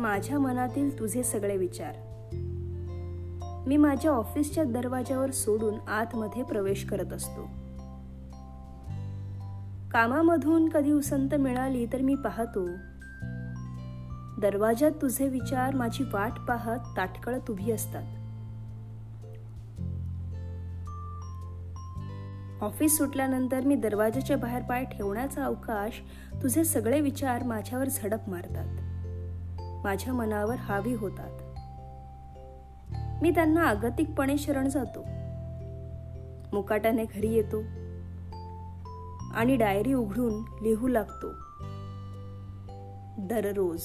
माझ्या मनातील तुझे सगळे विचार. मी माझ्या ऑफिसच्या दरवाजावर सोडून आतमध्ये प्रवेश करत असतो. कामामधून कधी उसंत मिळाली तर मी पाहतो. दरवाजात तुझे विचार माझी वाट पाहत ताटकळत उभी असतात. ऑफिस सुटल्यानंतर मी दरवाजाच्या बाहेर पाय ठेवण्याचा अवकाश तुझे सगळे विचार माझ्यावर झडप मारतात. माझ्या मनावर हावी होतात. मी त्यांना आगतिकपणे शरण जातो. मुकाटाने घरी येतो. आणि डायरी उघडून लिहू लागतो. दररोज.